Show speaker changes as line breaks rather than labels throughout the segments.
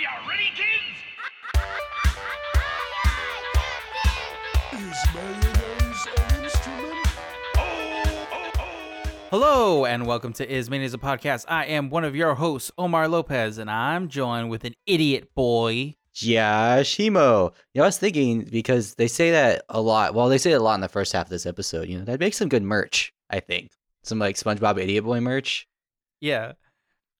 you ready, kids?
Is mayonnaise an instrument?
Oh, oh, oh.
Hello and welcome to Is Mania a Podcast. I am one of your hosts, Omar Lopez, and I'm joined with an idiot boy.
Yashimo. You know, I was thinking because they say that a lot. Well, they say it a lot in the first half of this episode. You know, that makes some good merch. I think some like SpongeBob Idiot Boy merch.
Yeah.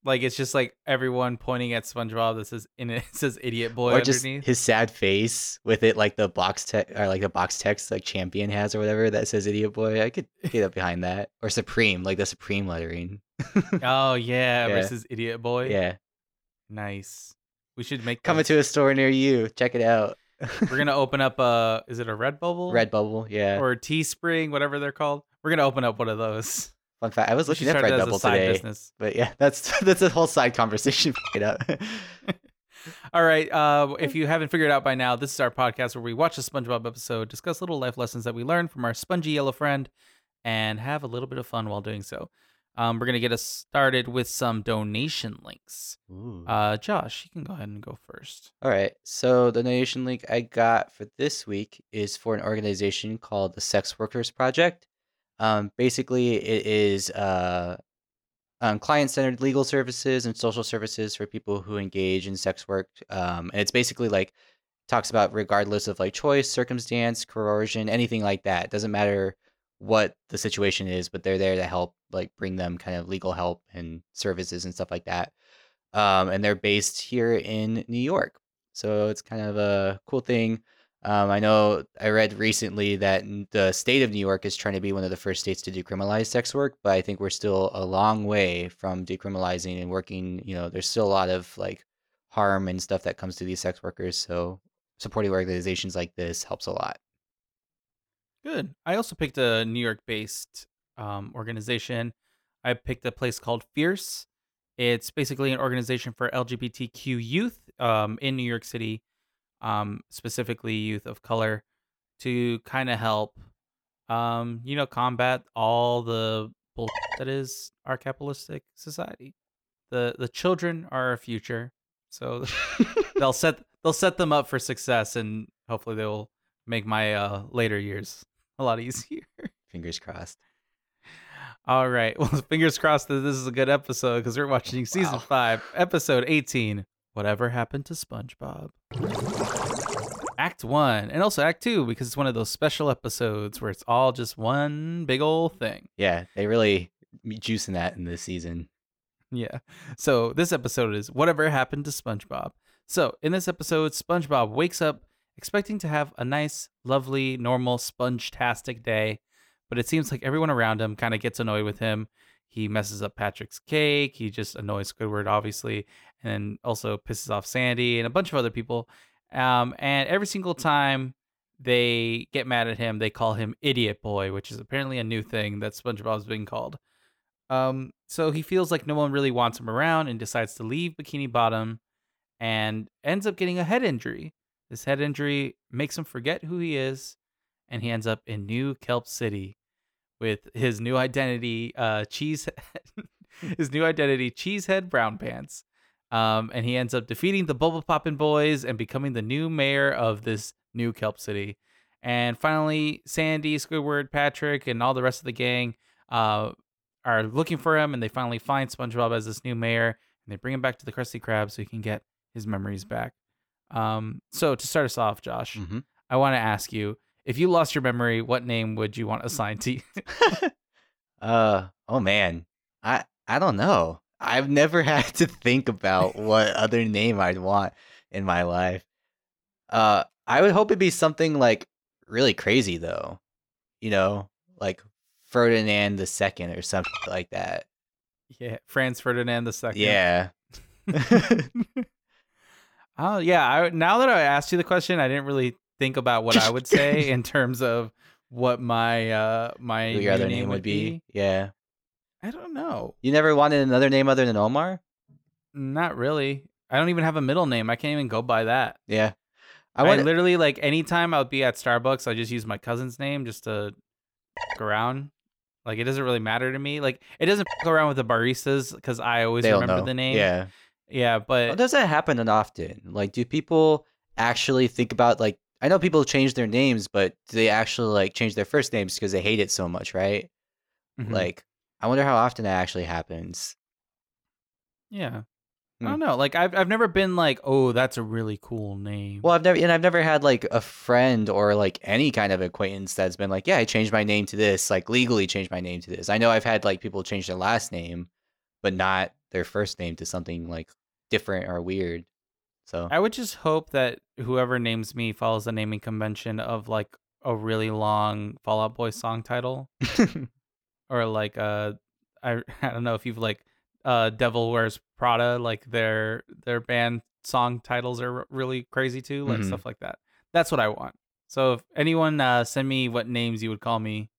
Like it's just like everyone pointing at SpongeBob that says in it, says idiot boy
or just
underneath.
his sad face with it like the box text or like the box text like champion has or whatever that says idiot boy i could get up behind that or supreme like the supreme lettering
oh yeah,
Yeah.
versus idiot boy.
yeah
Nice. We should make
coming to a store near you check it out
We're gonna open up a is it a Redbubble?
redbubble yeah
or a Teespring, whatever they're called. We're gonna open up one of those.
Fun fact i was looking at
start that as a
redbubble
side
today
business.
but yeah that's that's a whole side conversation it up
All right. Uh, if you haven't figured it out by now, this is our podcast where we watch a SpongeBob episode, discuss little life lessons that we learned from our spongy yellow friend, and have a little bit of fun while doing so. Um, we're gonna get us started with some donation links. Uh, Josh, you can go ahead and go first.
All right. So the donation link I got for this week is for an organization called the Sex Workers Project. Um, basically, it is uh, um, client-centered legal services and social services for people who engage in sex work. Um, and it's basically like talks about regardless of like choice, circumstance, coercion, anything like that. It doesn't matter what the situation is, but they're there to help like bring them kind of legal help and services and stuff like that um, and they're based here in New York. So it's kind of a cool thing. Um, I know I read recently that the state of New York is trying to be one of the first states to decriminalize sex work, but I think we're still a long way from decriminalizing and working. You know, there's still a lot of like harm and stuff that comes to these sex workers. So supporting organizations like this helps a lot.
Good. I also picked a New York-based um, organization. I picked a place called Fierce. It's basically an organization for LGBTQ youth um, in New York City, um, specifically youth of color, to kind of help, um, you know, combat all the bullshit that is our capitalistic society. the The children are our future, so they'll set they'll set them up for success, and hopefully they will make my uh, later years a lot easier.
Fingers crossed.
All right. Well, fingers crossed that this is a good episode because we're watching season
Wow.
five, episode 18 Whatever Happened to SpongeBob. Act one, and also Act two because it's one of those special episodes where it's all just one big old thing.
Yeah, they really juicing that in this season.
Yeah. So this episode is Whatever Happened to SpongeBob. So in this episode, SpongeBob wakes up expecting to have a nice, lovely, normal, sponge-tastic day, but it seems like everyone around him kind of gets annoyed with him. He messes up Patrick's cake. He just annoys Squidward, obviously, and also pisses off Sandy and a bunch of other people. Um, and every single time they get mad at him, they call him Idiot Boy, which is apparently a new thing that SpongeBob's being called. Um, so he feels like no one really wants him around and decides to leave Bikini Bottom and ends up getting a head injury. This head injury makes him forget who he is, and he ends up in New Kelp City with his new identity, uh, cheese, his new identity, Cheesehead Brown Pants. Um, and he ends up defeating the Bubble Poppin' Boys and becoming the new mayor of this new Kelp City. And finally, Sandy, Squidward, Patrick, and all the rest of the gang uh, are looking for him, and they finally find SpongeBob as this new mayor, and they bring him back to the Krusty Krab so he can get his memories back. Um, so to start us off, Josh,
Mhm.
I want to ask you: if you lost your memory, what name would you want assigned to you?
Uh oh man. I I don't know. I've never had to think about what other name I'd want in my life. Uh I would hope it'd be something like really crazy though. You know, like Ferdinand the Second or something like that.
yeah, Franz Ferdinand the Second.
Yeah.
Oh yeah. I, now that I asked you the question, I didn't really think about what I would say in terms of what my uh my
your other name would be. Yeah.
I don't know.
You never wanted another name other than Omar?
Not really. I don't even have a middle name. I can't even go by that.
Yeah.
I,
I
literally like anytime I would be at Starbucks, I just use my cousin's name just to around. Like it doesn't really matter to me. Like it doesn't fuck around with the baristas because I always
they don't
remember
know.
the name.
Yeah.
Yeah, but
Well, does that happen often? Like, do people actually think about like? I know people change their names, but do they actually like change their first names because they hate it so much, right?
Mhm.
Like, I wonder how often that actually happens.
yeah.
Hmm.
I don't know. Like I've I've never been like, oh, that's a really cool name.
Well, I've never and I've never had like a friend or like any kind of acquaintance that's been like, yeah, I changed my name to this, like legally changed my name to this. I know I've had like people change their last name, but not their first name to something like different or weird. So
I would just hope that whoever names me follows the naming convention of like a really long Fall Out Boy song title, or like uh, I I don't know if you've like uh Devil Wears Prada, like their their band song titles are really crazy too, like
Mhm.
stuff like that. That's what I want. So if anyone uh send me what names you would call me,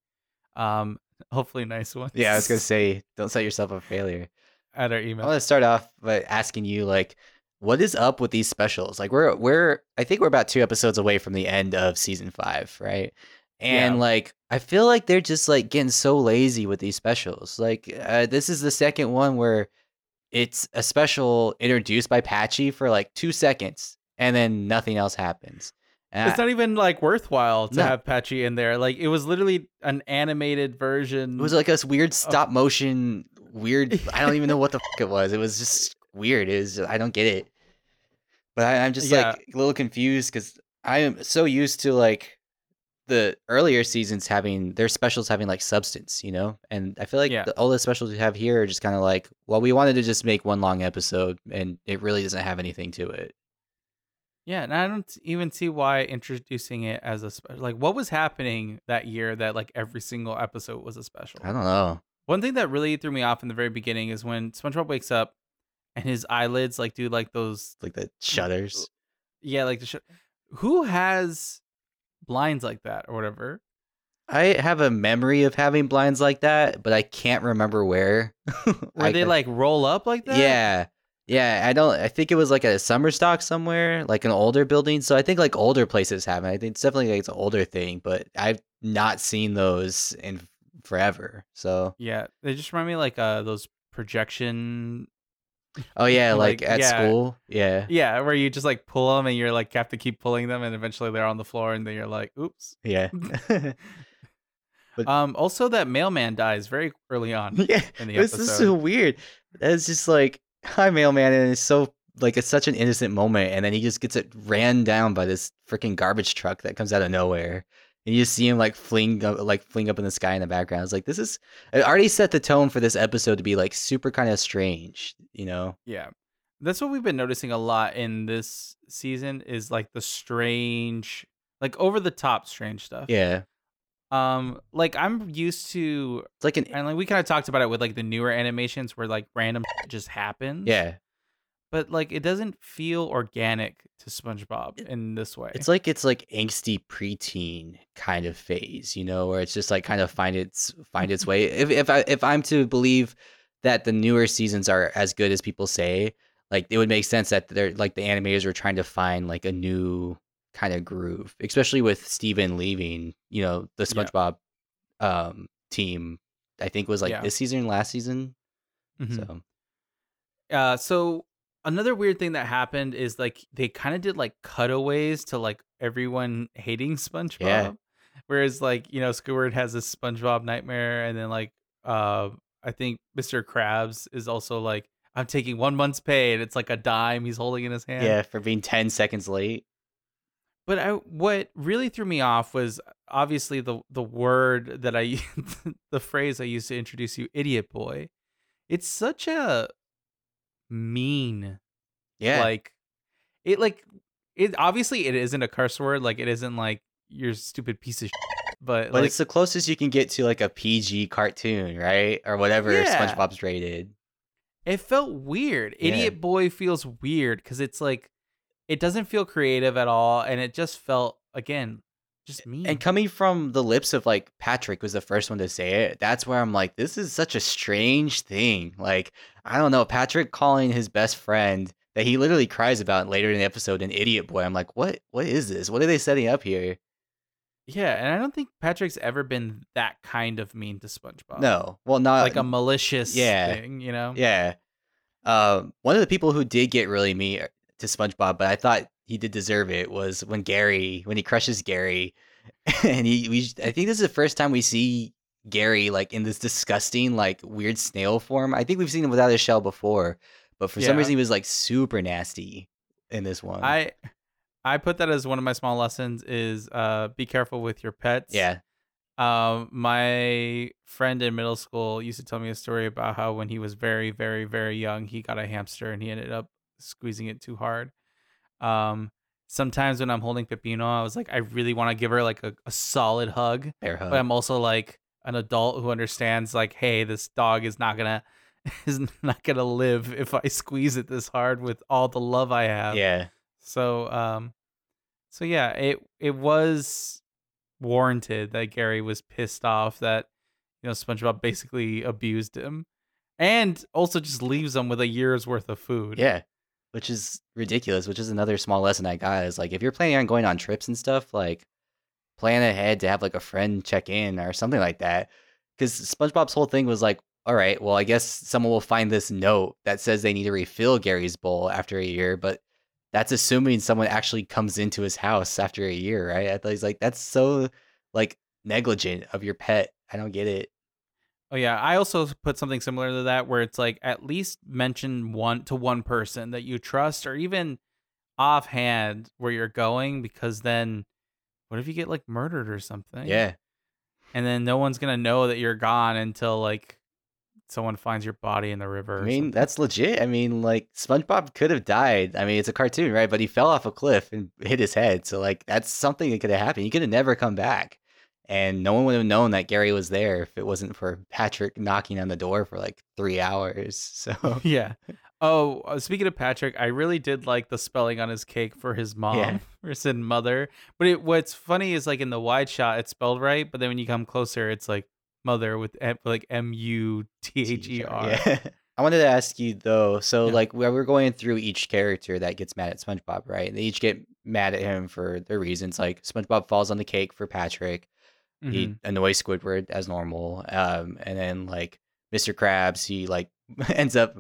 um, hopefully nice ones.
yeah, I was gonna say, don't set yourself up for failure.
at our email.
I want to start off by asking you like, what is up with these specials? Like, we're we're I think we're about two episodes away from the end of season five, right? And
Yeah.
like, I feel like they're just like getting so lazy with these specials. Like, uh, this is the second one where it's a special introduced by Patchy for like two seconds, and then nothing else happens. And
It's
I-
not even like worthwhile to
No.
have Patchy in there. Like it was literally an animated version.
it was like this weird stop motion, weird. I don't even know what the fuck it was. It was just weird. Is. I don't get it. But I, I'm just
Yeah.
like a little confused because I am so used to like the earlier seasons having their specials having like substance, you know. And I feel like
Yeah.
the, all the specials we have here are just kind of like, well, we wanted to just make one long episode, and it really doesn't have anything to it.
Yeah, and I don't even see why introducing it as a special. Like, what was happening that year that like every single episode was a special?
I don't know.
One thing that really threw me off in the very beginning is when SpongeBob wakes up and his eyelids like do like those.
Like the shutters.
Yeah, like the sh- who has blinds like that or whatever.
I have a memory of having blinds like that, but I can't remember where.
Where
I-
they like roll up like that.
Yeah. Yeah, I don't I think it was like a summer stock somewhere, like an older building. So I think like older places have it. I think it's definitely like it's an older thing, but I've not seen those in forever. So
yeah. They just remind me like uh those projection.
Oh yeah, like,
Like,
at
yeah.
school. Yeah.
Yeah, where you just like pull them and you're like have to keep pulling them and eventually they're on the floor and then you're like, oops.
Yeah. But-
Um. Also, that mailman dies very early on
yeah.
in the
This is so weird. It's just like hi mailman and it's so like it's such an innocent moment and then he just gets it ran down by this freaking garbage truck that comes out of nowhere. And you just see him like fling up, like fling up in the sky in the background. It's like this is it already set the tone for this episode to be like super kind of strange, you know?
Yeah. That's what we've been noticing a lot in this season is like the strange, like over the top strange stuff.
Yeah.
Um, like I'm used to,
It's like an
and like we kind of talked about it with like the newer animations where like random just happens.
yeah.
But like it doesn't feel organic to SpongeBob in this way.
It's like it's like angsty preteen kind of phase, you know, where it's just like kind of find its find its way. If if I if I'm to believe that the newer seasons are as good as people say, like it would make sense that they're like the animators were trying to find like a new kind of groove, especially with Stephen leaving, you know, the
Yeah.
SpongeBob um team. I think was like
Yeah.
this season, last season.
Mhm.
So
Uh, so another weird thing that happened is like they kind of did like cutaways to like everyone hating SpongeBob. Whereas like, you know, Squidward has this SpongeBob nightmare and then like uh I think Mr. Krabs is also like I'm taking one month's pay and it's like a dime he's holding in his hand.
yeah, for being ten seconds late.
But I what really threw me off was obviously the the word that I the phrase I used to introduce you, idiot boy. It's such a mean
Yeah.
like it like it obviously it isn't a curse word like it isn't like your stupid piece of shit, but,
But
like
it's the closest you can get to like a PG cartoon, right? Or whatever
Yeah.
SpongeBob's rated.
it felt weird
Yeah.
idiot boy feels weird because it's like it doesn't feel creative at all and it just felt again just mean
And coming from the lips of like Patrick was the first one to say it. That's where I'm like, this is such a strange thing. Like, I don't know, Patrick calling his best friend that he literally cries about later in the episode an idiot boy. I'm like, what what is this? What are they setting up here?
yeah and i don't think patrick's ever been that kind of mean to spongebob
No. Well not
like a malicious
yeah.
thing you know
Yeah. Um, one of the people who did get really mean to SpongeBob, but I thought he did deserve it, was when Gary, when he crushes Gary, and he, we, I think this is the first time we see Gary like in this disgusting, like weird snail form. I think we've seen him without his shell before, but for some reason he was like super nasty in this one.
I I put that as one of my small lessons is uh be careful with your pets.
yeah,
Um my friend in middle school used to tell me a story about how when he was very very very young he got a hamster and he ended up squeezing it too hard. Um sometimes when I'm holding Pepino I was like I really want to give her like a, a solid hug,
hug.
but I'm also like an adult who understands like hey this dog is not going to is not to live if I squeeze it this hard with all the love I have.
yeah,
So um so yeah, it it was warranted that Gary was pissed off that you know SpongeBob basically abused him and also just leaves him with a year's worth of food.
yeah, which is ridiculous. Which is another small lesson I got is like if you're planning on going on trips and stuff, like plan ahead to have like a friend check in or something like that. Because SpongeBob's whole thing was like, all right, well, I guess someone will find this note that says they need to refill Gary's bowl after a year, but that's assuming someone actually comes into his house after a year, right? I thought he's like, that's so like negligent of your pet. I don't get it.
Oh yeah, I also put something similar to that where it's like at least mention one to one person that you trust or even offhand where you're going because then what if you get like murdered or something?
Yeah.
And then no one's going to know that you're gone until like someone finds your body in the river.
I mean, that's legit. I mean, like SpongeBob could have died. I mean, it's a cartoon, right? But he fell off a cliff and hit his head. So like that's something that could have happened. He could have never come back. And no one would have known that Gary was there if it wasn't for Patrick knocking on the door for like three hours. So
yeah. Oh, uh, speaking of Patrick, I really did like the spelling on his cake for his mom
Yeah.
versus mother. But it, what's funny is like in the wide shot, it's spelled right, but then when you come closer, it's like mother with like M U T H E R.
I wanted to ask you though. So
Yeah.
like we're going through each character that gets mad at SpongeBob, right? They each get mad at him for their reasons. Like SpongeBob falls on the cake for Patrick. He
Mhm.
annoys Squidward as normal. Um, and then like Mr. Krabs, he like ends up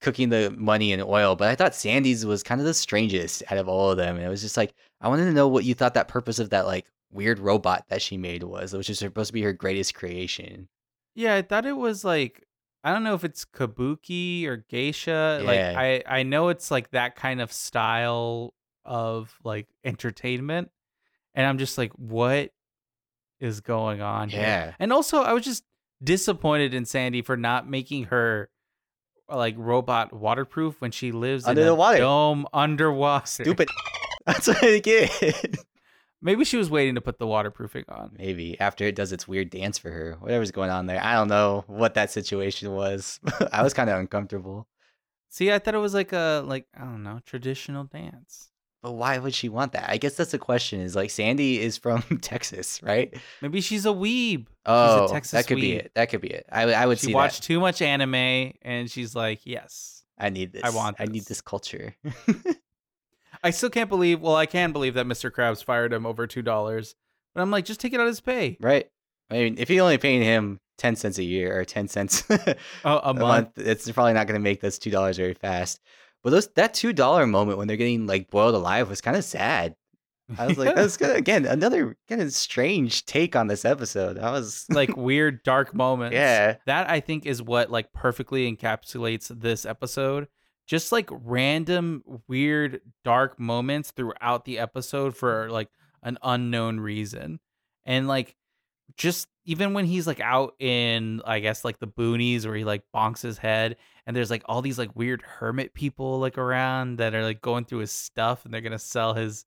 cooking the money in oil. But I thought Sandy's was kind of the strangest out of all of them. And it was just like I wanted to know what you thought that purpose of that like weird robot that she made was, which is supposed to be her greatest creation.
Yeah, I thought it was like I don't know if it's kabuki or geisha. Like I I know it's like that kind of style of like entertainment, and I'm just like, what is going on here?
Yeah.
And also, I was just disappointed in Sandy for not making her like robot waterproof when she lives
Under
in
the water.
dome underwater.
Stupid. That's what I get.
Maybe she was waiting to put the waterproofing on.
Maybe after it does its weird dance for her, whatever's going on there. I don't know what that situation was. I was kind of uncomfortable.
See, I thought it was like a like I don't know traditional dance.
But why would she want that? I guess that's the question. Is like Sandy is from Texas, right?
Maybe she's a weeb.
Oh,
Texas
that could be it. That could be it. I, I would
she watched
that.
too much anime and she's like, yes.
I need this.
I want
I need
this.
this culture.
I still can't believe. Well, I can believe that Mr. Krabs fired him over two dollars, but I'm like, just take it out of his pay.
right? I mean, if you're only paying him ten cents a year or ten cents
A, a
a
month.
month, it's probably not going to make those two dollars very fast. But those that two dollar moment when they're getting like boiled alive was kind of sad. I was like, that's good. Again, another kind of strange take on this episode. I was
like weird dark moments.
yeah,
That I think is what like perfectly encapsulates this episode. Just like random weird dark moments throughout the episode for like an unknown reason. And like just even when he's like out in I guess like the boonies where he like bonks his head and there's like all these like weird hermit people like around that are like going through his stuff and they're gonna sell his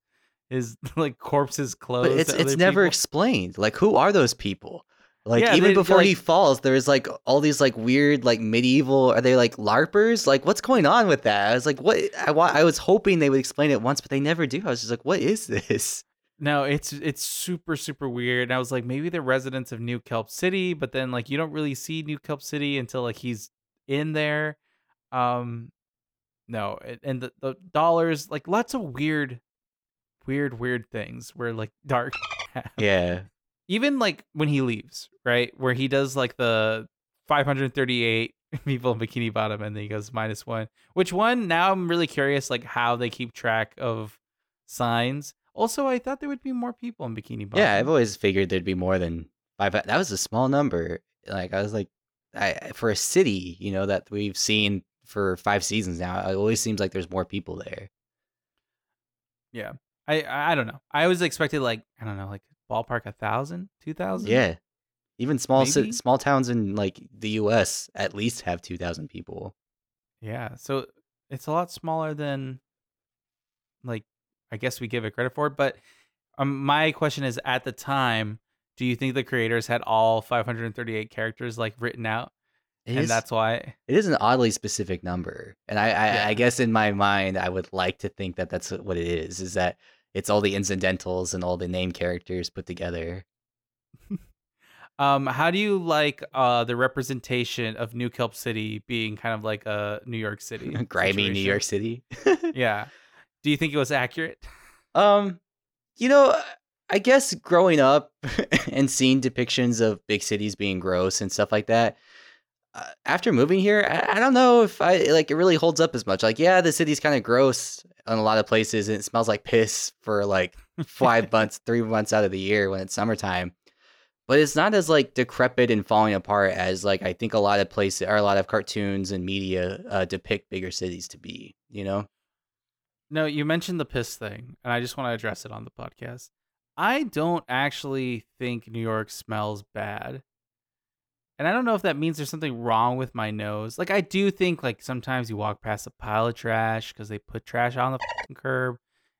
his like corpses clothes.
but it's it's never
people.
explained. Like, who are those people? Like
Yeah,
even
they-
before he falls, there's like all these like weird like medieval. Are they like larpers? Like what's going on with that? I was like, what? I I was hoping they would explain it once, but they never do. I was just like, what is this?
No, it's it's super super weird. And I was like, maybe they're residents of New Kelp City, but then like you don't really see New Kelp City until like he's in there. Um, no, and the the dollars like lots of weird, weird weird things where like dark.
Yeah,
Even like when he leaves, right, where he does like the 538 people in Bikini Bottom, and then he goes minus one. Which one? Now I'm really curious, like how they keep track of signs. Also, I thought there would be more people in Bikini Bottom.
Yeah, I've always figured there'd be more than five. That was a small number. Like I was like, I for a city, you know, that we've seen for five seasons now, it always seems like there's more people there.
yeah. I I don't know. I always expected like I don't know, like ballpark a thousand, two thousand.
Yeah, even small
Maybe?
small towns in like the U.S. at least have two thousand people.
Yeah. So it's a lot smaller than like I guess we give it credit for. It. But um, my question is at the time, do you think the creators had all 538 characters like written out?
It
and
is-
that's why
it is an oddly specific number, and I I,
Yeah.
I guess in my mind I would like to think that that's what it is. Is that it's all the incidentals and all the name characters put together.
um how do you like uh the representation of New Kelp City being kind of like a New York City?
Grimy New? York City.
Yeah. Do you think it was accurate?
Um, you know, I guess growing up and seeing depictions of big cities being gross and stuff like that. Uh, after moving here, I, I don't know if I like it really holds up as much. Like, yeah, the city's kind of gross in a lot of places, and it smells like piss for like five months, three months out of the year when it's summertime. But it's not as like decrepit and falling apart as like I think a lot of places or a lot of cartoons and media uh, depict bigger cities to be. You know?
No, you mentioned the piss thing, and I just want to address it on the podcast. I don't actually think New York smells bad. And I don't know if that means there's something wrong with my nose. Like I do think like sometimes you walk past a pile of trash because they put trash on the curb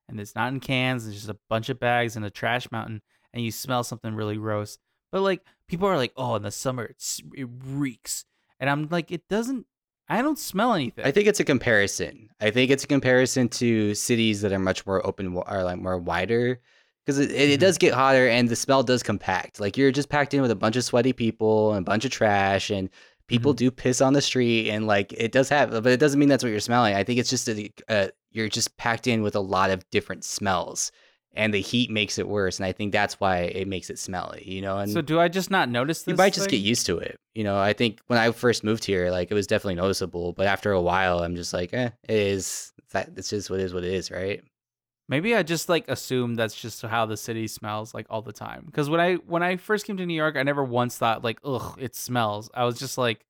and it's not in cans, it's just a bunch of bags in a trash mountain and you smell something really gross. But like people are like, "Oh, in the summer it reeks." And I'm like, "It doesn't I don't smell anything."
I think it's a comparison. I think it's a comparison to cities that are much more open or like more wider because it, it, it
Mhm.
does get hotter and the smell does compact. Like you're just packed in with a bunch of sweaty people and a bunch of trash and people do piss on the street and like it does have, but it doesn't mean that's what you're smelling. I think it's just that uh, you're just packed in with a lot of different smells and the heat makes it worse. And I think that's why it makes it smelly, you know? And
so do I just not notice this?
you might just get used to it. You know, I think when I first moved here, like it was definitely noticeable, but after a while, I'm just like, eh, it is. That. It's just what is what it is, right?
Maybe I just like assume that's just how the city smells like all the time. Because when I when I first came to New York, I never once thought like, ugh, it smells. I was just like,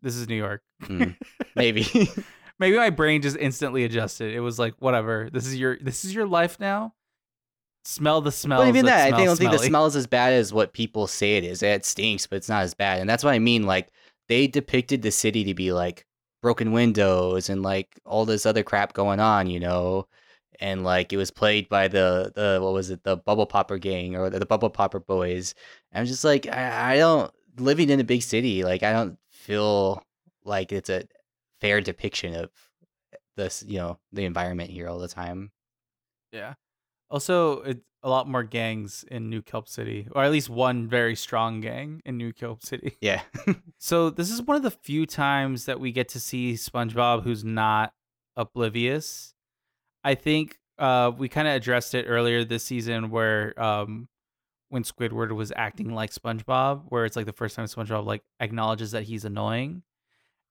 this is New York.
Hmm, maybe.
Maybe my brain just instantly adjusted. It was like, whatever. This is your this is your life now. Smell the smell.
but even that, I
smell
think, don't think the smell is as bad as what people say it is. It stinks, but it's not as bad, and that's what I mean. Like they depicted the city to be like broken windows and like all this other crap going on, you know. And like it was played by the the what was it the Bubble Popper gang or the, the Bubble Popper boys. I'm just like I, I don't living in a big city like I don't feel like it's a fair depiction of this you know the environment here all the time.
Yeah. Also, it's a lot more gangs in New Kelp City, or at least one very strong gang in New Kelp City.
Yeah.
So this is one of the few times that we get to see SpongeBob who's not oblivious. I think uh, we kind of addressed it earlier this season where um, when Squidward was acting like SpongeBob, where it's like the first time SpongeBob like acknowledges that he's annoying.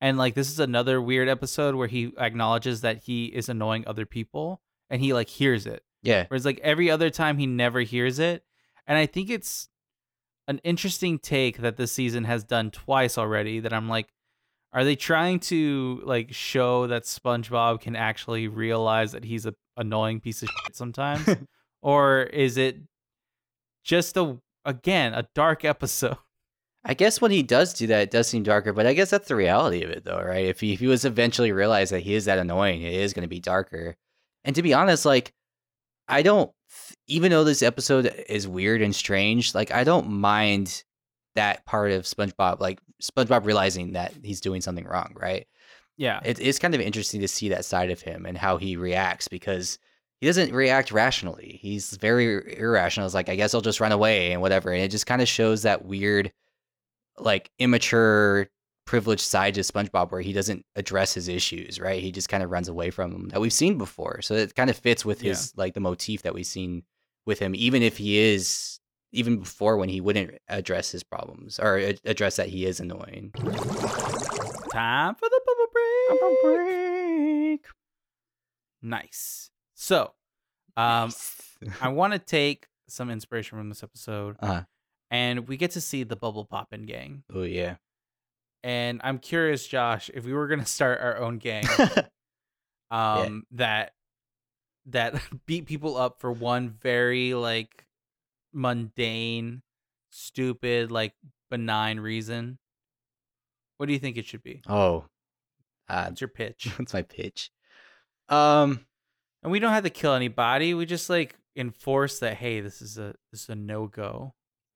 And like this is another weird episode where he acknowledges that he is annoying other people and he like hears it.
Yeah.
Whereas like every other time he never hears it. And I think it's an interesting take that this season has done twice already that I'm like, are they trying to like show that SpongeBob can actually realize that he's a annoying piece of shit sometimes? or is it just a again a dark episode?
I guess when he does do that, it does seem darker, but I guess that's the reality of it, though, right? If he, if he was eventually realize that he is that annoying, it is going to be darker. And to be honest, like, I don't, even though this episode is weird and strange, like, I don't mind that part of SpongeBob, like, SpongeBob realizing that he's doing something wrong, right?
Yeah.
It is kind of interesting to see that side of him and how he reacts because he doesn't react rationally. He's very irrational. It's like, I guess I'll just run away and whatever. And it just kind of shows that weird, like immature, privileged side to SpongeBob where he doesn't address his issues, right? He just kind of runs away from them that we've seen before. So it kind of fits with his, like, the motif that we've seen with him, even if he is, even before when he wouldn't address his problems or address that he is annoying.
Time for the bubble break.
break.
Nice. So, um, I want to take some inspiration from this episode,
uh,
and we get to see the bubble poppin' gang.
oh yeah.
And I'm curious, Josh, if we were gonna start our own gang, um, that that beat people up for one very like mundane, stupid, like benign reason. What do you think it should be?
oh, uh,
What's your pitch?
that's my pitch. Um,
And we don't have to kill anybody. We just like enforce that. Hey, this is a this is a no go.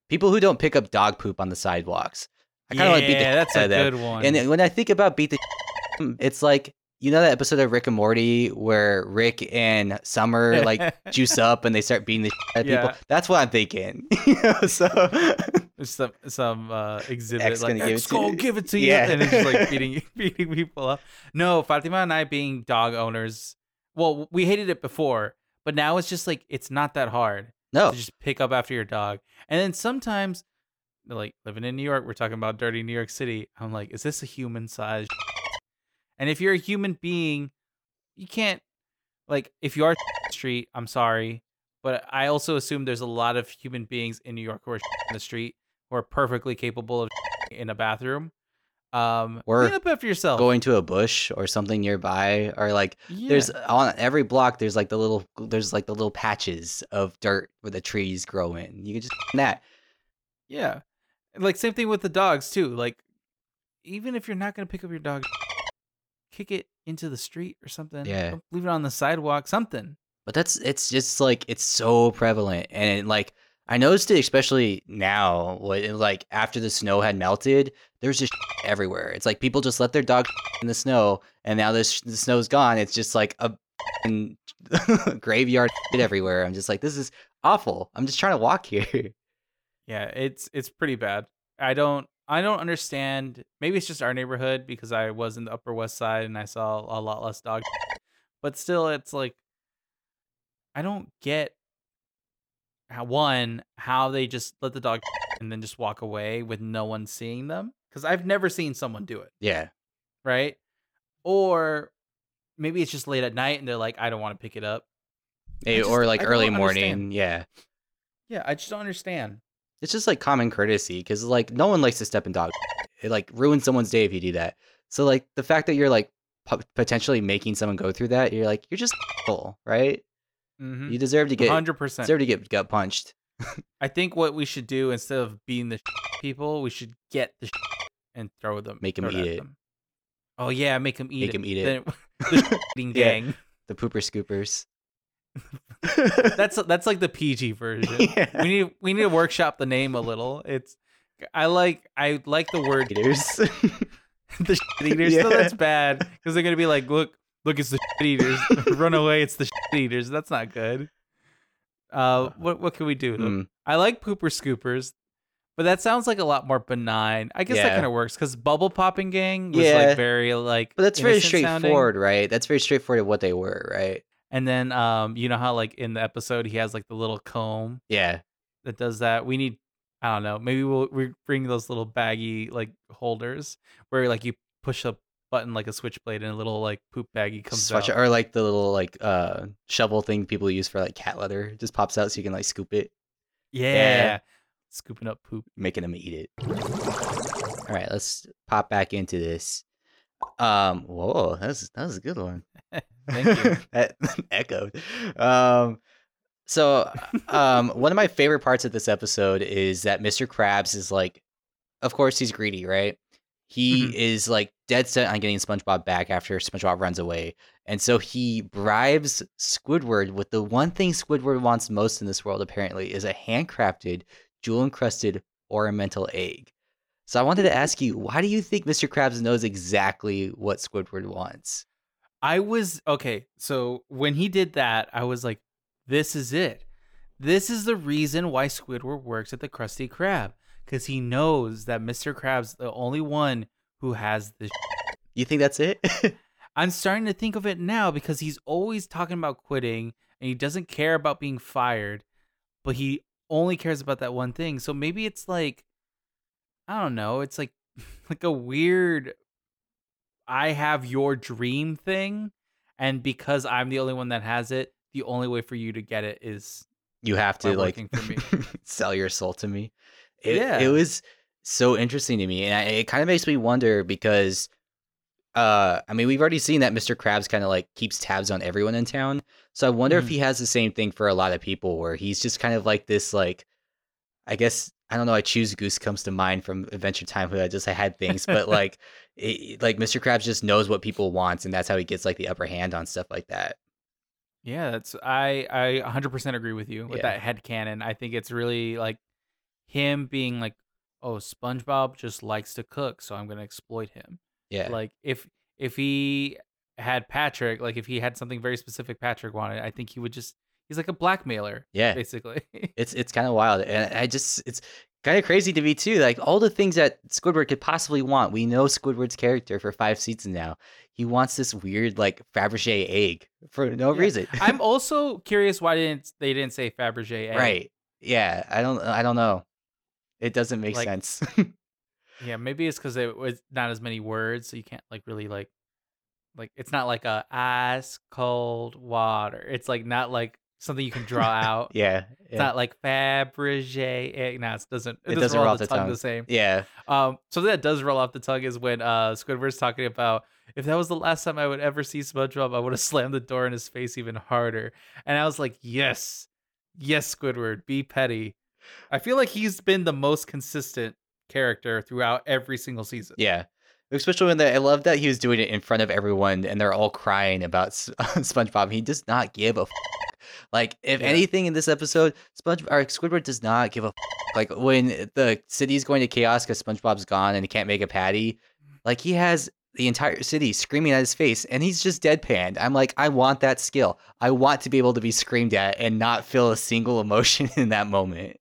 people who don't pick up dog poop on the sidewalks. I kind of like beat the
Yeah, that's
out
a good one.
And when I think about beat the, it's like you know that episode of Rick and Morty where Rick and Summer like juice up and they start beating the shit out of
Yeah.
people. That's what I'm thinking. you know, so
some some uh, exhibit
X
like
give
X
it to
go
you."
give it to you,
Yeah.
and it's just like beating beating people up. No, Fatima and I being dog owners. Well, we hated it before, but now it's just like it's not that hard
no,
to just pick up after your dog. And then sometimes, like living in New York, we're talking about dirty New York City. I'm like, is this a human size? And if you're a human being, you can't like if you are street. I'm sorry, but I also assume there's a lot of human beings in New York who are in the street who are perfectly capable of in a bathroom. Um,
Or
clean up after yourself.
going to a bush or something nearby, or like
Yeah.
there's on every block there's like the little there's like the little patches of dirt where the trees grow in. You can just that.
Yeah. Like same thing with the dogs too. Like even if you're not gonna pick up your dog, kick it into the street or something.
Yeah.
Don't Leave it on the sidewalk. Something.
But that's it's just like it's so prevalent and like I noticed it especially now like after the snow had melted, there's just everywhere. It's like people just let their dog in the snow and now this the snow's gone. It's just like a graveyard everywhere. I'm just like this is awful. I'm just trying to walk here.
Yeah, it's it's pretty bad. I don't I don't understand. Maybe it's just our neighborhood because I was in the Upper West Side and I saw a lot less dog. But still, it's like I don't get how one how they just let the dog and then just walk away with no one seeing them because I've never seen someone do it.
Yeah.
right? Or maybe it's just late at night and they're like, I don't want to pick it up.
Eh,
just-
or like
I
early
understand.
morning. Yeah.
Yeah, I just don't understand.
It's just like common courtesy because like no one likes to step in dog. It like ruins someone's day if you do that. So like the fact that you're like po- potentially making someone go through that, you're like you're just full, right?
Mm-hmm.
You deserve to get
Hundred percent.
deserve to get gut punched.
I think what we should do instead of being the people, we should get the and throw them.
make
throw
eat it.
them. Oh yeah, make them eat
Make
it.
'em eat it.
The eating
Yeah.
gang.
The pooper scoopers.
That's that's like the PG version.
Yeah.
We need we need to workshop the name a little. It's I like I like the word
Eaters.
the shit eaters. So that's bad because they're gonna be like, look, look, it's the shit eaters. Run away, it's the shit eaters. That's not good. Uh, what what can we do?
Hmm.
I like pooper scoopers, but that sounds like a lot more benign. I guess that kind of works because bubble popping gang was
Yeah.
like very like,
But that's very
innocent sounding.
straightforward, right? That's very straightforward of what they were, right?
And then um, you know how like in the episode he has like the little comb
Yeah.
that does that. We need, I don't know, maybe we'll we bring those little baggy like holders where like you push a button like a switchblade and a little like poop baggie comes
Swatch
out.
or like the little like uh shovel thing people use for like cat litter just pops out so you can like scoop it,
Yeah. Scooping up poop.
making them eat it. All right, let's pop back into this. Um, whoa, that's that was a good one.
Thank you.
that echoed. Um, so um, one of my favorite parts of this episode is that Mr. Krabs is like, of course he's greedy, right? He
Mhm.
is like dead set on getting SpongeBob back after SpongeBob runs away, and so he bribes Squidward with the one thing Squidward wants most in this world. Apparently, is a handcrafted, jewel encrusted ornamental egg. So I wanted to ask you, why do you think Mr. Krabs knows exactly what Squidward wants?
I was okay. So when he did that, I was like, this is it. This is the reason why Squidward works at the Krusty Krab. Because he knows that Mr. Krab's the only one who has the.
You think that's it?
I'm starting to think of it now because he's always talking about quitting and he doesn't care about being fired, but he only cares about that one thing. So maybe it's like, I don't know. It's like, like a weird I have your dream thing, and because I'm the only one that has it, the only way for you to get it is
You have to like
working for me.
sell your soul to me. It,
Yeah.
it was so interesting to me, and I, it kind of makes me wonder because, uh, I mean, we've already seen that Mr. Krabs kind of like keeps tabs on everyone in town. So I wonder if
Mhm.
he has the same thing for a lot of people, where he's just kind of like this, like, I guess I don't know. I choose Goose comes to mind from Adventure Time, who I just I had things, but like, it, like Mr. Krabs just knows what people want, and that's how he gets like the upper hand on stuff like that.
Yeah, that's I I 100% agree with you with
Yeah.
that head canon. I think it's really like him being like, "Oh, SpongeBob just likes to cook, so I'm going to exploit him."
Yeah,
Like if if he had Patrick, like if he had something very specific Patrick wanted, I think he would just he's like a blackmailer
yeah.
basically.
It's it's kind of wild, and I just it's kind of crazy to me too. Like all the things that Squidward could possibly want. We know Squidward's character for five seasons now. He wants this weird like Fabergé egg for no
Yeah.
reason.
I'm also curious why didn't they didn't say Fabergé egg.
right. Yeah, I don't I don't know. It doesn't make
Like-
sense.
Yeah, maybe it's because it was not as many words, so you can't like really like like it's not like a ice cold water. It's like not like something you can draw out.
yeah,
It's
yeah.
not like Fabergé egg. No, it doesn't. It,
It
doesn't,
doesn't
roll
roll
off the
off the
tongue,
tongue.
the same.
yeah,
Um, something that does roll off the tongue is when uh Squidward's talking about if that was the last time I would ever see SpongeBob, I would have slammed the door in his face even harder. And I was like, yes, yes, Squidward, be petty. I feel like he's been the most consistent character throughout every single season.
yeah. Especially when the, I love that he was doing it in front of everyone, and they're all crying about S- SpongeBob. He does not give a f- like. If
Yeah.
anything in this episode, Sponge or Squidward does not give a f- like when the city's going to chaos because SpongeBob's gone and he can't make a patty. Like he has the entire city screaming at his face, and he's just deadpanned. I'm like, I want that skill. I want to be able to be screamed at and not feel a single emotion in that moment.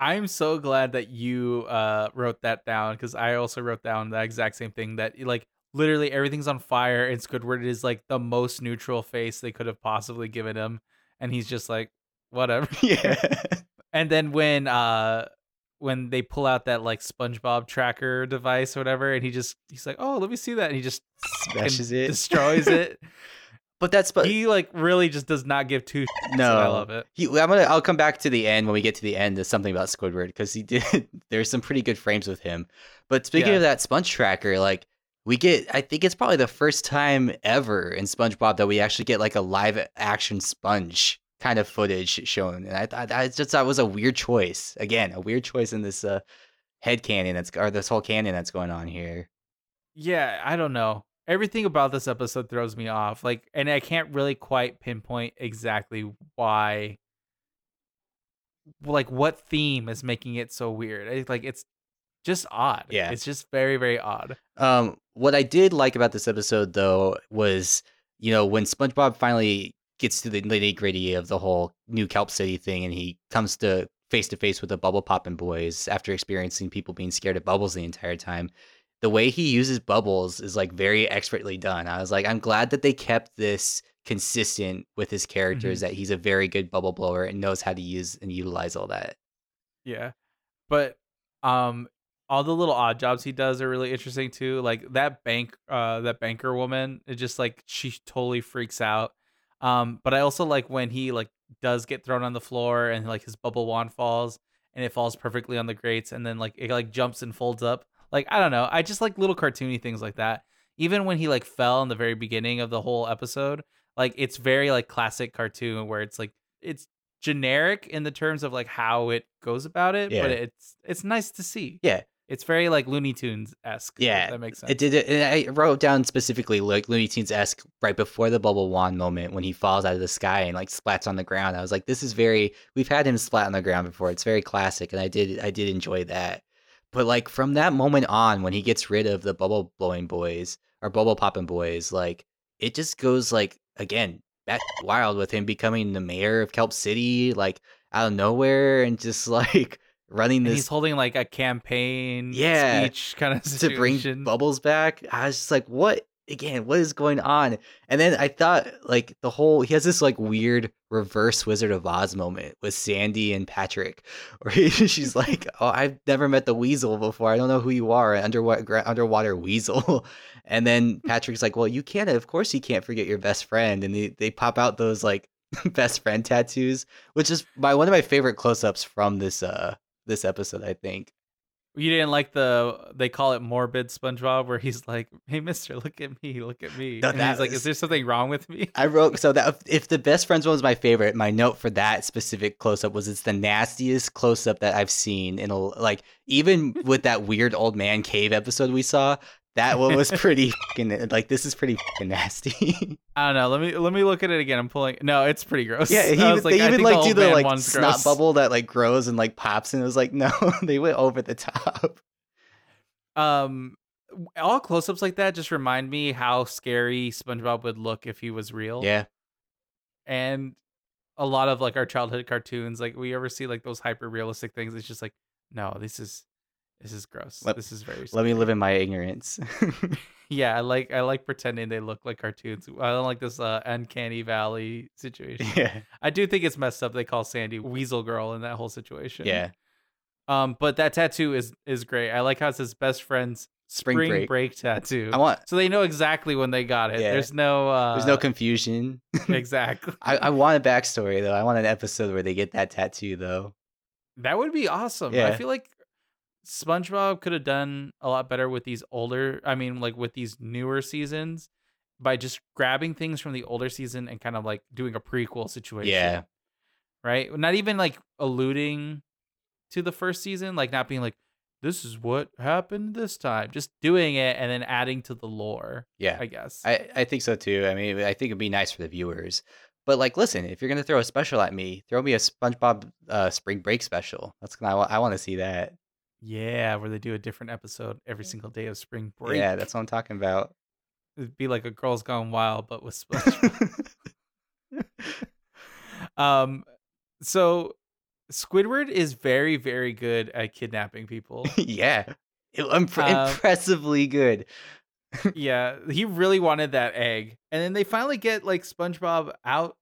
I'm so glad that you uh wrote that down because I also wrote down the exact same thing that like literally everything's on fire and Squidward is like the most neutral face they could have possibly given him and he's just like whatever.
yeah.
And then when uh when they pull out that like SpongeBob tracker device or whatever and he just he's like, "Oh, let me see that." And he just
Smashes it.
destroys it.
But that's but
he like really just does not give two shits,
No.
I love it.
He, I'm gonna. I'll come back to the end when we get to the end. of something about Squidward because he did. There's some pretty good frames with him. But speaking
Yeah.
of that Sponge Tracker, like we get, I think it's probably the first time ever in SpongeBob that we actually get like a live action sponge kind of footage shown, and I thought I just thought it was a weird choice. Again, a weird choice in this uh, head canon that's or this whole canon that's going on here.
Yeah, I don't know. Everything about this episode throws me off. Like, and I can't really quite pinpoint exactly why. Like, what theme is making it so weird? Like it's just odd.
Yeah.
it's just very, very odd.
Um, what I did like about this episode, though, was you know when SpongeBob finally gets to the nitty gritty of the whole New Kelp City thing, and he comes to face to face with the Bubble popping Boys after experiencing people being scared of bubbles the entire time. The way he uses bubbles is like very expertly done. I was like, I'm glad that they kept this consistent with his characters. That he's a very good bubble blower and knows how to use and utilize all that.
Yeah, but um, all the little odd jobs he does are really interesting too. Like that bank, uh, that banker woman. It just like she totally freaks out. Um, but I also like when he like does get thrown on the floor and like his bubble wand falls and it falls perfectly on the grates and then like it like jumps and folds up. Like I don't know. I just like little cartoony things like that. Even when he like fell in the very beginning of the whole episode, like it's very like classic cartoon where it's like it's generic in the terms of like how it goes about it,
Yeah.
but it's it's nice to see.
Yeah.
It's very like Looney Tunes esque.
Yeah,
that makes sense.
It did it, and I wrote down specifically like Looney Tunes esque right before the bubble wand moment when he falls out of the sky and like splats on the ground. I was like, this is very. We've had him splat on the ground before. It's very classic, and I did I did enjoy that. But like from that moment on, when he gets rid of the bubble blowing boys or bubble popping boys, like it just goes like again back wild with him becoming the mayor of Kelp City, like out of nowhere, and just like running
and
this
he's holding like a campaign
Yeah,
speech kind of
to bring bubbles back. I was just like, what again, what is going on? And then I thought like the whole he has this like weird reverse Wizard of Oz moment with Sandy and Patrick, where he, she's like, "Oh, I've never met the weasel before. I don't know who you are, an underwater underwater weasel." And then Patrick's like, "Well, you can't. Of course, you can't forget your best friend." And they they pop out those like best friend tattoos, which is my one of my favorite close ups from this uh this episode. I think.
You didn't like the they call it morbid SpongeBob, where he's like, "Hey, Mister, look at me, look at me,"
No,
and he's like, "Is there something wrong with me?"
I wrote so that if the best friends one was my favorite, my note for that specific close up was it's the nastiest close up that I've seen in a like even with that weird old man cave episode we saw. That one was pretty fucking like this is pretty nasty.
I don't know. Let me let me look at it again. I'm pulling. No, it's pretty gross.
yeah, he,
was
they
I
even
think
like
the
do the like snot
gross.
bubble that like grows and like pops and it was like no, they went over the top.
Um, all close-ups like that just remind me how scary SpongeBob would look if he was real.
Yeah,
and a lot of like our childhood cartoons, like we ever see like those hyper realistic things. It's just like, no, this is this is gross.
Let-
this is very.
let me live in my ignorance.
Yeah, I like I like pretending they look like cartoons. I don't like this uh, uncanny valley situation.
yeah,
I do think it's messed up. They call Sandy Weasel Girl in that whole situation.
yeah.
Um, but that tattoo is is great. I like how it says best friends
Spring
spring,
break.
break. tattoo.
I want.
so they know exactly when they got it.
Yeah.
There's no uh,
There's no confusion.
exactly.
I, I want a backstory though. I want an episode where they get that tattoo though.
That would be awesome. I feel like SpongeBob could have done a lot better with these older, I mean, like with these newer seasons by just grabbing things from the older season and kind of like doing a prequel situation.
Yeah.
Right? Not even like alluding to the first season, like not being like, this is what happened this time. Just doing it and then adding to the lore,
Yeah.
I guess.
I, I think so too. I mean, I think it'd be nice for the viewers. But like, listen, if you're gonna throw a special at me, throw me a SpongeBob uh, Spring Break special. That's gonna. I, I want to see that.
Yeah, where they do a different episode every single day of spring break.
Yeah, that's what I'm talking about.
It'd be like a Girls Gone Wild, but with SpongeBob. Um, so Squidward is very, very good at kidnapping people.
yeah, impre-
Um,
impressively good.
yeah, he really wanted that egg, and then they finally get like SpongeBob out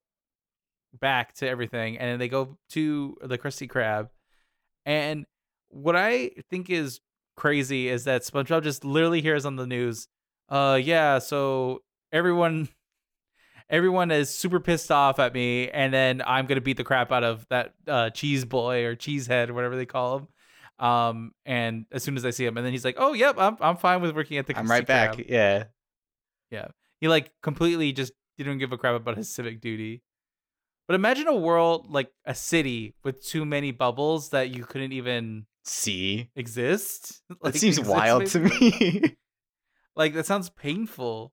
back to everything, and then they go to the Krusty Krab. And what I think is crazy is that SpongeBob just literally hears on the news, "Uh, yeah, so everyone." Everyone is super pissed off at me, and then I'm gonna beat the crap out of that uh, cheese boy or cheesehead or whatever they call him. Um, and as soon as I see him, and then he's like, "Oh, yep, I'm I'm fine with working at the."
I'm right back.
yeah,
Yeah.
He like completely just didn't give a crap about his civic duty. But imagine a world like a city with too many bubbles that you couldn't even
See,
exist.
that seems
exist,
wild to me.
Like that sounds painful.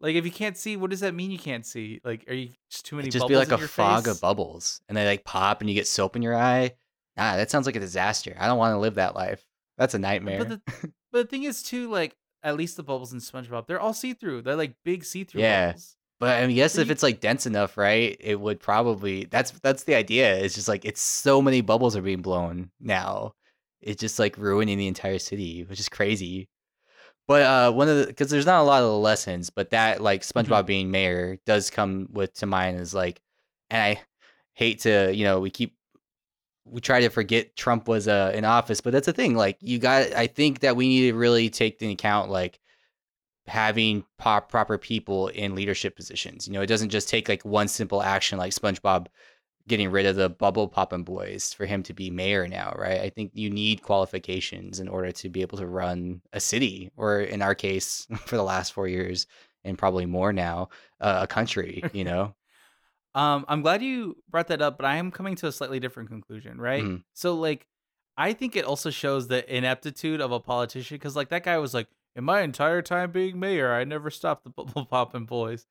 Like if you can't see, what does that mean? You can't see. Like, are you just too many?
It'd just
bubbles
be like a fog
face?
of bubbles, and they like pop, and you get soap in your eye. Nah, that sounds like a disaster. I don't want to live that life. That's a nightmare.
But the, but the thing is too, like at least the bubbles in SpongeBob, they're all see through. They're like big see through
Yeah.
bubbles.
But I mean, yes, if it's like dense enough, right? It would probably. That's that's the idea. It's just like it's so many bubbles are being blown now. It's just like ruining the entire city, which is crazy. But uh, one of the because there's not a lot of lessons, but that like SpongeBob being mayor does come with to mind is like, and I hate to you know we keep we try to forget Trump was uh, in office, but that's the thing. Like you got, I think that we need to really take into account like having pop, proper people in leadership positions. You know, it doesn't just take like one simple action like SpongeBob getting rid of the bubble popping boys for him to be mayor now, right? I think you need qualifications in order to be able to run a city, or in our case, for the last four years and probably more now, uh, a country. You know,
Um, I'm glad you brought that up, but I am coming to a slightly different conclusion, right?
Mhm.
So, like, I think it also shows the ineptitude of a politician because, like, that guy was like, "In my entire time being mayor, I never stopped the bubble popping boys,"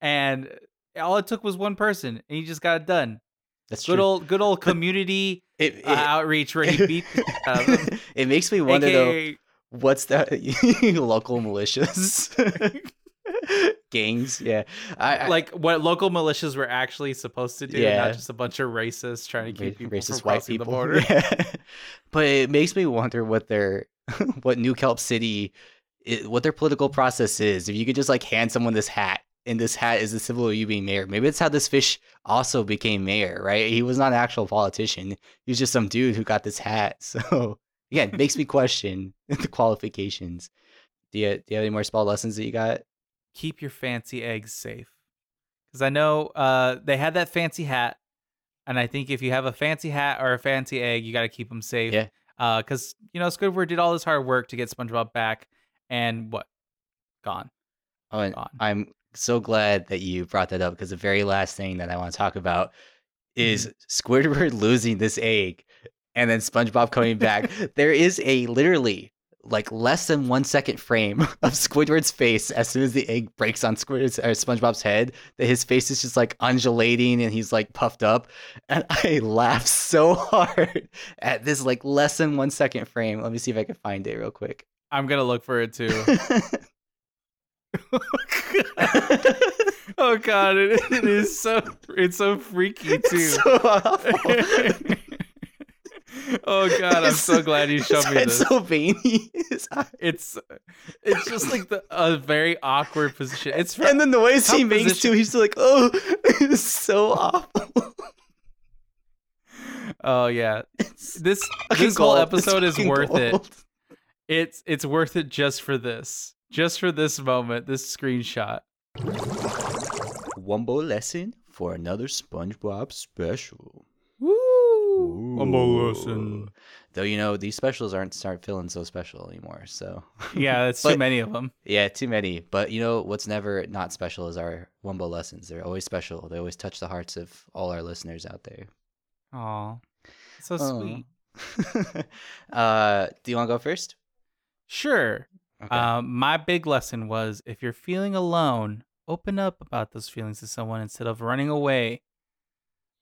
and all it took was one person, and he just got it done.
That's
Good
true.
old, good old community
it, it,
uh, outreach where he beat the shit out of them.
it makes me wonder though. What's that? local militias, gangs. Yeah, I, I
like what local militias were actually supposed to do,
Yeah.
not just a bunch of racists trying to keep people
racist
from
white people.
the border.
Yeah. but it makes me wonder what their what New Kelp City it, what their political process is. If you could just like hand someone this hat, and this hat is the symbol of you being mayor. Maybe it's how this fish also became mayor, right? He was not an actual politician. He was just some dude who got this hat. So again, makes me question the qualifications. Do you do you have any more spell lessons that you got?
Keep your fancy eggs safe. Because I know uh, they had that fancy hat, and I think if you have a fancy hat or a fancy egg, you got to keep them safe.
Yeah.
Uh, because you know Squidward did all this hard work to get SpongeBob back, and what? Gone.
Oh, and
Gone.
I'm so glad that you brought that up because the very last thing that I want to talk about is mm-hmm. Squidward losing this egg and then SpongeBob coming back. there is a literally like less than one second frame of Squidward's face as soon as the egg breaks on Squidward's or SpongeBob's head that his face is just like undulating and he's like puffed up. And I laughed so hard at this like less than one second frame. Let me see if I can find it real quick.
I'm gonna look for it too. oh god, it, it is so it's so freaky too.
It's so awful.
oh god, I'm so glad you showed me this.
so veiny.
It's it's just like the a very awkward position. It's fr-
and the noise he
Tough
makes too. He's like, oh, it's so awful.
oh yeah.
It's
This this whole
gold. It's
episode is
fucking
worth it. It's it's worth it just for this. Just for this moment, this screenshot.
Wumbo lesson for another SpongeBob special.
Woo!
lesson. Though you know these specials aren't start feeling so special anymore. So
Yeah, that's too many of them.
yeah, too many. But you know what's never not special is our Wumbo lessons. They're always special. They always touch the hearts of all our listeners out there.
Aw. So
Aw.
sweet.
uh, do you want to go first?
Sure.
Okay.
Um, my big lesson was if you're feeling alone, open up about those feelings to someone instead of running away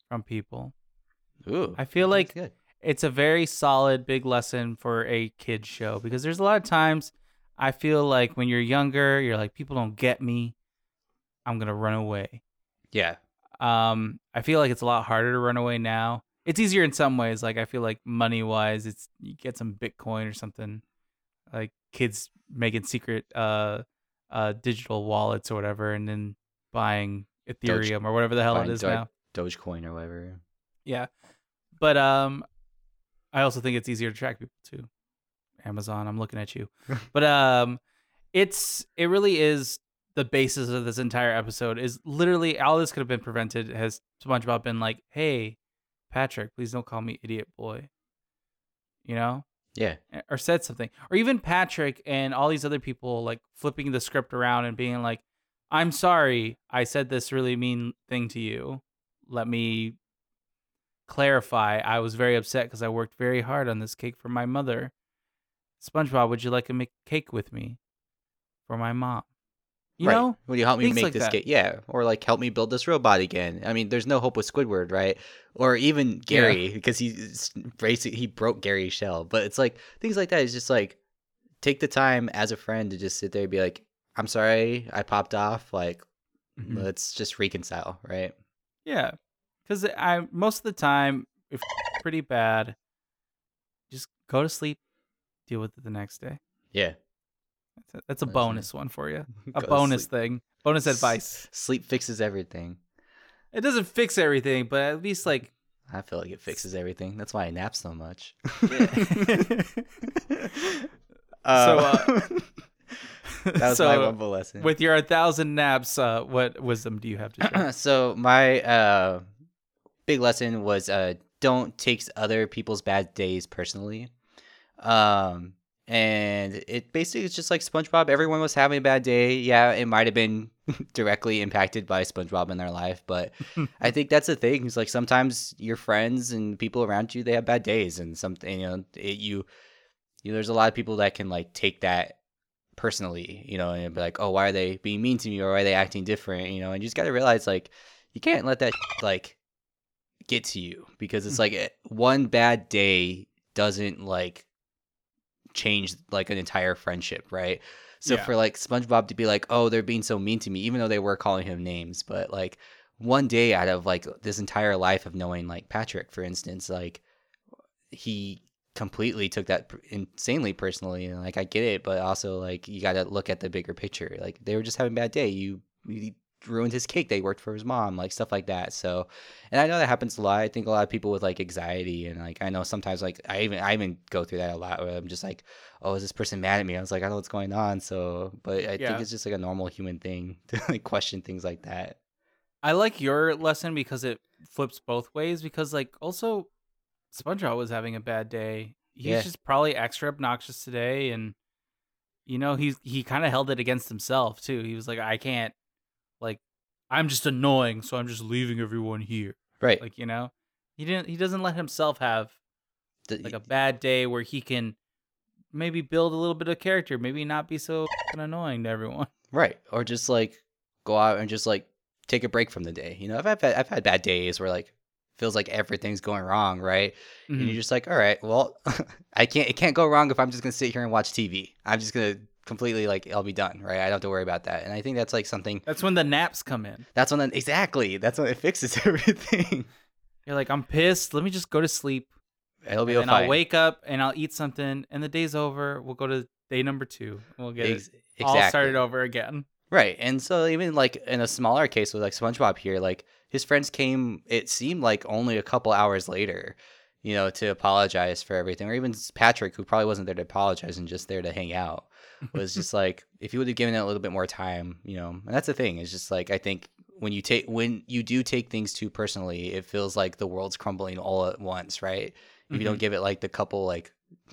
from people.
Ooh,
I feel like
good.
it's a very solid big lesson for a kids show because there's a lot of times I feel like when you're younger, you're like people don't get me. I'm going to run away.
Yeah.
Um I feel like it's a lot harder to run away now. It's easier in some ways like I feel like money-wise it's you get some bitcoin or something. Like kids making secret uh uh digital wallets or whatever and then buying Ethereum or whatever the hell it is
Doge-
now.
Dogecoin or whatever.
Yeah. But um I also think it's easier to track people too. Amazon, I'm looking at you. but um it's it really is the basis of this entire episode is literally all this could have been prevented has SpongeBob been like, "Hey, Patrick, please don't call me idiot boy." You know?
Yeah.
or said something. Or even patrick and all these other people like flipping the script around and being like i'm sorry i said this really mean thing to you. Let me clarify. I was very upset because i worked very hard on this cake for my mother. Spongebob would you like to make cake with me for my mom you
right.
know
Will you help me
things
make
like
this
that.
game? Yeah, or like help me build this robot again. I mean, there's no hope with Squidward, right? Or even Gary because he basically he broke Gary's shell. But it's like things like that is just like take the time as a friend to just sit there and be like, "I'm sorry, I popped off. Like,
Mhm.
let's just reconcile, right?"
yeah because i most of the time if it's pretty bad just go to sleep deal with it the next day
Yeah.
That's a, that's a bonus one for you. A
Go
bonus
sleep.
thing. Bonus advice.
Sleep fixes everything.
It doesn't fix everything, but at least like
I feel like it fixes everything. That's why I nap so much.
uh,
that was
so
my Wumbo lesson.
with your 1000 naps, uh what wisdom do you have to share?
so my uh big lesson was uh don't take other people's bad days personally um and it basically is just like spongebob. Everyone was having a bad day. Yeah it might have been directly impacted by spongebob in their life but i think that's the thing. Is like sometimes your friends and people around you they have bad days and something you know it, you you know, there's a lot of people that can like take that personally, you know, and be like, oh, why are they being mean to me or why are they acting different, you know, and you just got to realize like you can't let that like get to you because it's like eh, one bad day doesn't like change like an entire friendship, right? So
Yeah.
for like SpongeBob to be like, oh, they're being so mean to me, even though they were calling him names, but like one day out of like this entire life of knowing like Patrick, for instance, like he completely took that insanely personally and like I get it, but also like you got to look at the bigger picture. Like they were just having a bad day. You, you ruined his cake. They worked for his mom, like stuff like that. So, and I know that happens a lot. I think a lot of people with like anxiety and like I know sometimes like I even I even go through that a lot where I'm just like, oh, is this person mad at me? I was like, I don't know what's going on. So, but I
Yeah.
think it's just like a normal human thing to like question things like that.
I like your lesson because it flips both ways. Because like also, SpongeBob was having a bad day. He's
Yeah.
just probably extra obnoxious today, and you know he's he kind of held it against himself too. He was like, I can't, I'm just annoying, so I'm just leaving everyone here.
Right.
Like you know, he didn't. He doesn't let himself have like a bad day where he can maybe build a little bit of character, maybe not be so annoying to everyone.
Right. Or just like go out and just like take a break from the day. You know, I've had I've had bad days where like feels like everything's going wrong, right? And
Mhm.
you're just like, all right, well, I can't it can't go wrong if I'm just gonna sit here and watch TV. I'm just gonna completely like I'll be done, right? I don't have to worry about that. And I think that's like something
That's when the naps come in.
that's when exactly that's when it fixes everything.
You're like, I'm pissed. Let me just go to sleep.
It'll be
and
fine.
I'll wake up and I'll eat something, and the day's over. We'll go to day number two. We'll get
Ex-
it all started over again.
Right. And so even like in a smaller case with like SpongeBob here, like his friends came it seemed like only a couple hours later, you know, to apologize for everything. Or even Patrick, who probably wasn't there to apologize and just there to hang out, was just like if you would have given it a little bit more time, you know. And that's the thing, It's just like I think when you take when you do take things too personally, it feels like the world's crumbling all at once, right? If you don't mm-hmm. give it like the couple like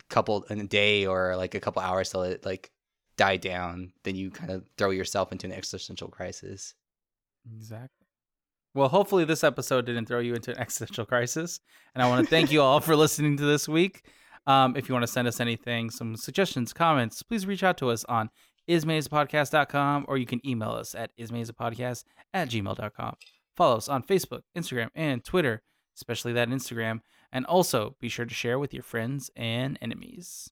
couple in a day or like a couple hours till it like die down, then you kind of throw yourself into an existential crisis.
Exactly. Well, hopefully this episode didn't throw you into an existential crisis. And I want to thank you all for listening to this week. Um, if you want to send us anything, some suggestions, comments, please reach out to us on ismazapodcast.com or you can email us at ismazapodcast at gmail.com. Follow us on Facebook, Instagram, and Twitter, especially that Instagram. And also be sure to share with your friends and enemies.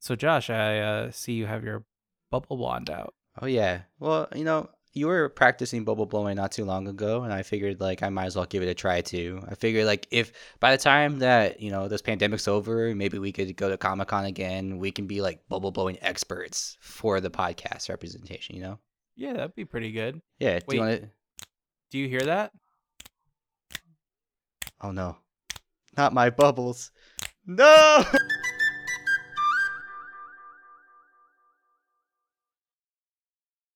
So, Josh, I uh, see you have your bubble wand out.
Oh yeah. Well, you know, you were practicing bubble blowing not too long ago, and I figured like I might as well give it a try too. I figured like if by the time that you know this pandemic's over, maybe we could go to Comic Con again. We can be like bubble blowing experts for the podcast representation. You know?
Yeah, that'd be pretty good.
Yeah. Do
Wait.
you want to?
Do you hear that?
Oh no, not my bubbles. No.